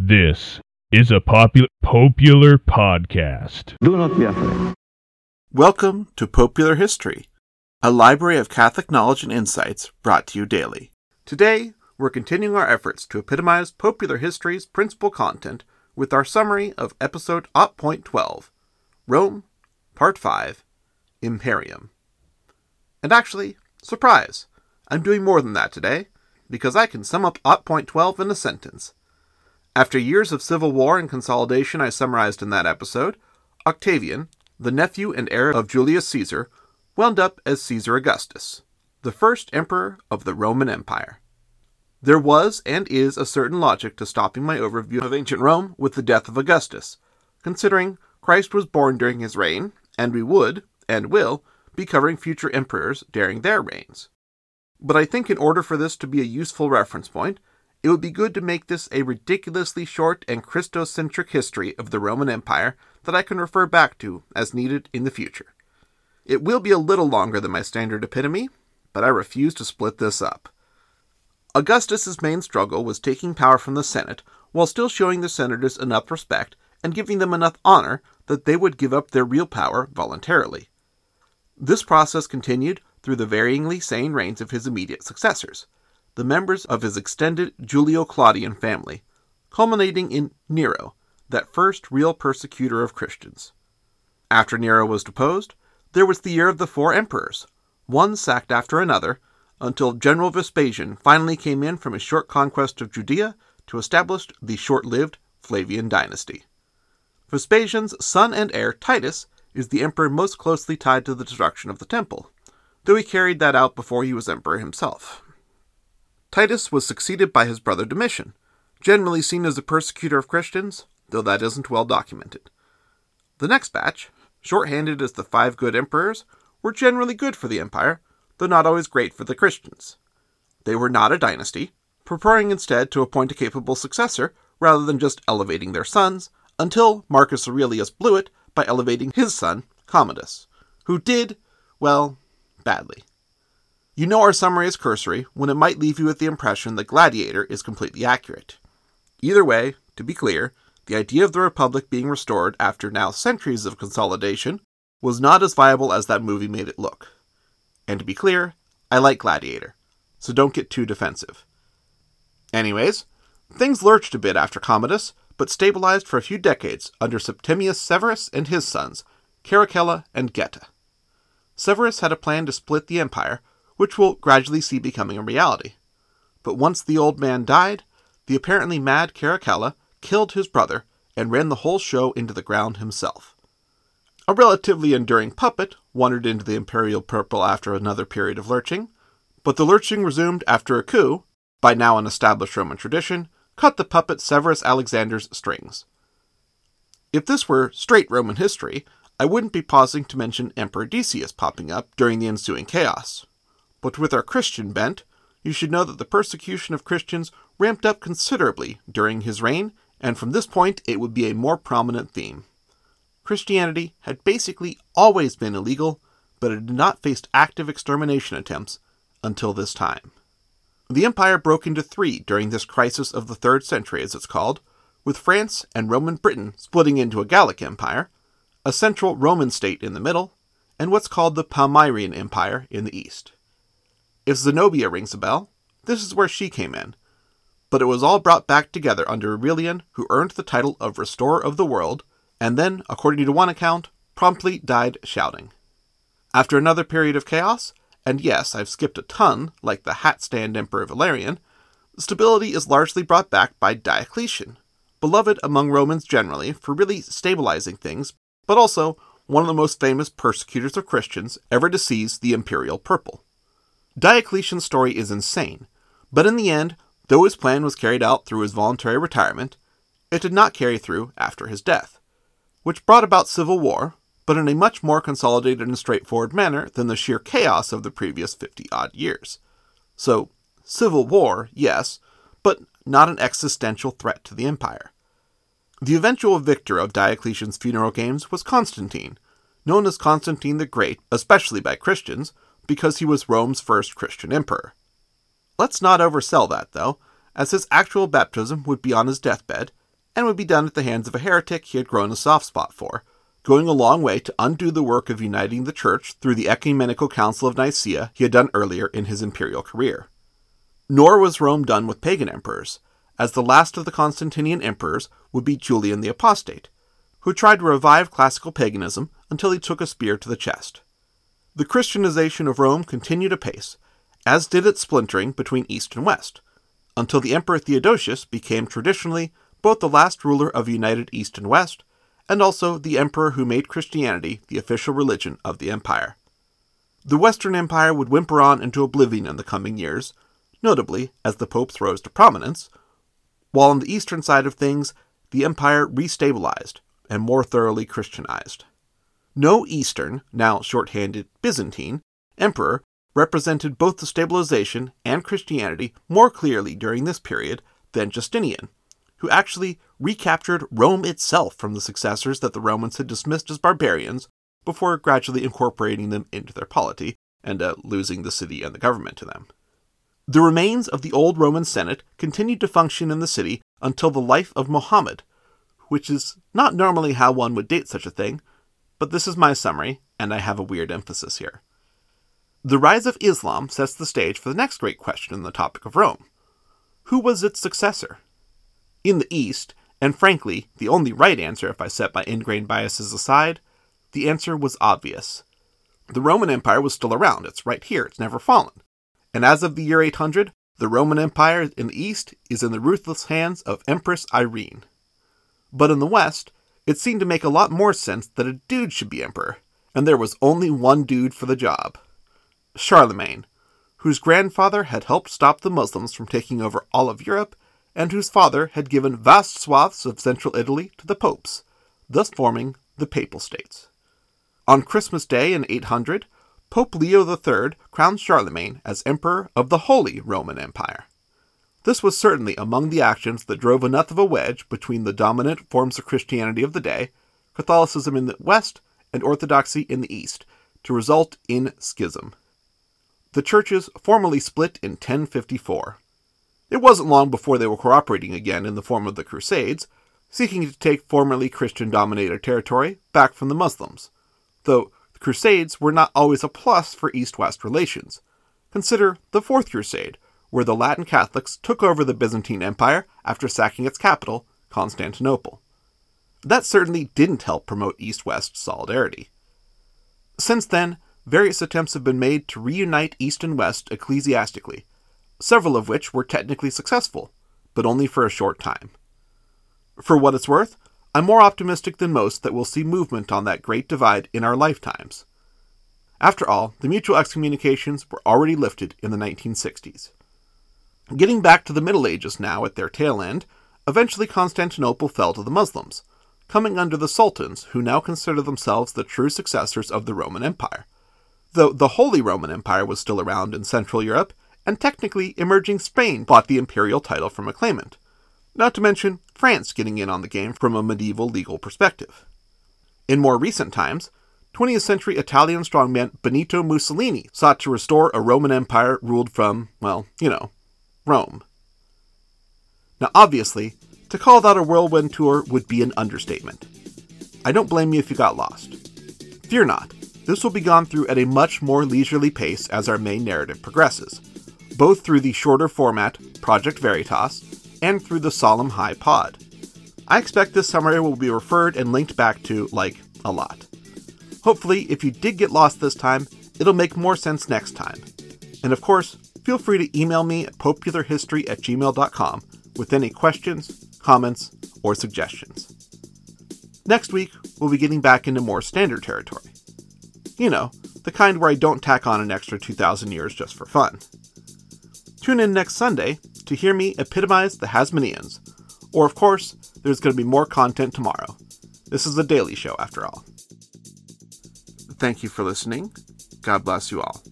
This is a popular popular podcast. Do not be afraid. Welcome to Popeular History, a library of Catholic knowledge and insights brought to you daily. Today, we're continuing our efforts to epitomize Popeular history's principal content with our summary of episode 0.12, Rome, Part 5, Imperium. And actually, surprise, I'm doing more than that today, because I can sum up 0.12 in a sentence. After years of civil war and consolidation I summarized in that episode, Octavian, the nephew and heir of Julius Caesar, wound up as Caesar Augustus, the first emperor of the Roman Empire. There was and is a certain logic to stopping my overview of ancient Rome with the death of Augustus, considering Christ was born during his reign, and we would, and will, be covering future emperors during their reigns. But I think in order for this to be a useful reference point, it would be good to make this a ridiculously short and Christocentric history of the Roman Empire that I can refer back to as needed in the future. It will be a little longer than my standard epitome, but I refuse to split this up. Augustus's main struggle was taking power from the Senate while still showing the senators enough respect and giving them enough honor that they would give up their real power voluntarily. This process continued through the varyingly sane reigns of his immediate successors the members of his extended Julio Claudian family, culminating in Nero, that first real persecutor of Christians. After Nero was deposed, there was the year of the four emperors, one sacked after another, until General Vespasian finally came in from his short conquest of Judea to establish the short lived Flavian dynasty. Vespasian's son and heir, Titus, is the emperor most closely tied to the destruction of the temple, though he carried that out before he was emperor himself. Titus was succeeded by his brother Domitian, generally seen as a persecutor of Christians, though that isn't well documented. The next batch, short-handed as the five good emperors, were generally good for the empire, though not always great for the Christians. They were not a dynasty, preferring instead to appoint a capable successor rather than just elevating their sons, until Marcus Aurelius blew it by elevating his son, Commodus, who did, well, badly. You know our summary is cursory when it might leave you with the impression that Gladiator is completely accurate. Either way, to be clear, the idea of the Republic being restored after now centuries of consolidation was not as viable as that movie made it look. And to be clear, I like Gladiator, so don't get too defensive. Anyways, things lurched a bit after Commodus, but stabilized for a few decades under Septimius Severus and his sons, Caracalla and Geta. Severus had a plan to split the empire, which we'll gradually see becoming a reality. But once the old man died, the apparently mad Caracalla killed his brother and ran the whole show into the ground himself. A relatively enduring puppet wandered into the imperial purple after another period of lurching, but the lurching resumed after a coup, by now an established Roman tradition, cut the puppet Severus Alexander's strings. If this were straight Roman history, I wouldn't be pausing to mention Emperor Decius popping up during the ensuing chaos. But with our Christian bent, you should know that the persecution of Christians ramped up considerably during his reign, and from this point it would be a more prominent theme. Christianity had basically always been illegal, but it had not faced active extermination attempts until this time. The empire broke into three during this crisis of the third century, as it's called, with France and Roman Britain splitting into a Gallic empire, a central Roman state in the middle, and what's called the Palmyrene Empire in the east. If Zenobia rings a bell, this is where she came in. But it was all brought back together under Aurelian, who earned the title of Restorer of the World, and then, according to one account, promptly died shouting. After another period of chaos, and yes, I've skipped a ton, like the hat stand Emperor Valerian, stability is largely brought back by Diocletian, beloved among Romans generally for really stabilizing things, but also one of the most famous persecutors of Christians ever to seize the imperial purple. Diocletian's story is insane, but in the end, though his plan was carried out through his voluntary retirement, it did not carry through after his death, which brought about civil war, but in a much more consolidated and straightforward manner than the sheer chaos of the previous 50 odd years. So, civil war, yes, but not an existential threat to the empire. The eventual victor of Diocletian's funeral games was Constantine, known as Constantine the Great, especially by Christians, because he was Rome's first Christian emperor. Let's not oversell that, though, as his actual baptism would be on his deathbed and would be done at the hands of a heretic he had grown a soft spot for, going a long way to undo the work of uniting the church through the ecumenical council of Nicaea he had done earlier in his imperial career. Nor was Rome done with pagan emperors, as the last of the Constantinian emperors would be Julian the Apostate, who tried to revive classical paganism until he took a spear to the chest. The Christianization of Rome continued apace, as did its splintering between East and West, until the Emperor Theodosius became traditionally both the last ruler of united East and West, and also the emperor who made Christianity the official religion of the empire. The Western Empire would whimper on into oblivion in the coming years, notably as the popes rose to prominence, while on the eastern side of things, the empire restabilized and more thoroughly Christianized. No Eastern, now shorthanded Byzantine, emperor represented both the stabilization and Christianity more clearly during this period than Justinian, who actually recaptured Rome itself from the successors that the Romans had dismissed as barbarians before gradually incorporating them into their polity and uh, losing the city and the government to them. The remains of the old Roman Senate continued to function in the city until the life of Mohammed, which is not normally how one would date such a thing, but this is my summary, and I have a weird emphasis here. The rise of Islam sets the stage for the next great question in the topic of Rome Who was its successor? In the East, and frankly, the only right answer if I set my ingrained biases aside, the answer was obvious. The Roman Empire was still around, it's right here, it's never fallen. And as of the year 800, the Roman Empire in the East is in the ruthless hands of Empress Irene. But in the West, it seemed to make a lot more sense that a dude should be emperor, and there was only one dude for the job Charlemagne, whose grandfather had helped stop the Muslims from taking over all of Europe, and whose father had given vast swaths of central Italy to the popes, thus forming the Papal States. On Christmas Day in 800, Pope Leo III crowned Charlemagne as Emperor of the Holy Roman Empire. This was certainly among the actions that drove enough of a wedge between the dominant forms of Christianity of the day, Catholicism in the West and Orthodoxy in the East, to result in schism. The churches formally split in 1054. It wasn't long before they were cooperating again in the form of the Crusades, seeking to take formerly Christian dominated territory back from the Muslims, though the Crusades were not always a plus for East West relations. Consider the Fourth Crusade, where the Latin Catholics took over the Byzantine Empire after sacking its capital, Constantinople. That certainly didn't help promote East West solidarity. Since then, various attempts have been made to reunite East and West ecclesiastically, several of which were technically successful, but only for a short time. For what it's worth, I'm more optimistic than most that we'll see movement on that great divide in our lifetimes. After all, the mutual excommunications were already lifted in the 1960s. Getting back to the Middle Ages now at their tail end, eventually Constantinople fell to the Muslims, coming under the sultans who now consider themselves the true successors of the Roman Empire. Though the Holy Roman Empire was still around in Central Europe, and technically emerging Spain bought the imperial title from a claimant. Not to mention France getting in on the game from a medieval legal perspective. In more recent times, 20th century Italian strongman Benito Mussolini sought to restore a Roman Empire ruled from, well, you know, Rome. Now, obviously, to call that a whirlwind tour would be an understatement. I don't blame you if you got lost. Fear not, this will be gone through at a much more leisurely pace as our main narrative progresses, both through the shorter format Project Veritas and through the Solemn High Pod. I expect this summary will be referred and linked back to, like, a lot. Hopefully, if you did get lost this time, it'll make more sense next time. And of course, feel free to email me at popeularhistory at gmail.com with any questions, comments, or suggestions. Next week, we'll be getting back into more standard territory. You know, the kind where I don't tack on an extra 2,000 years just for fun. Tune in next Sunday to hear me epitomize the Hasmoneans. Or, of course, there's going to be more content tomorrow. This is a daily show, after all. Thank you for listening. God bless you all.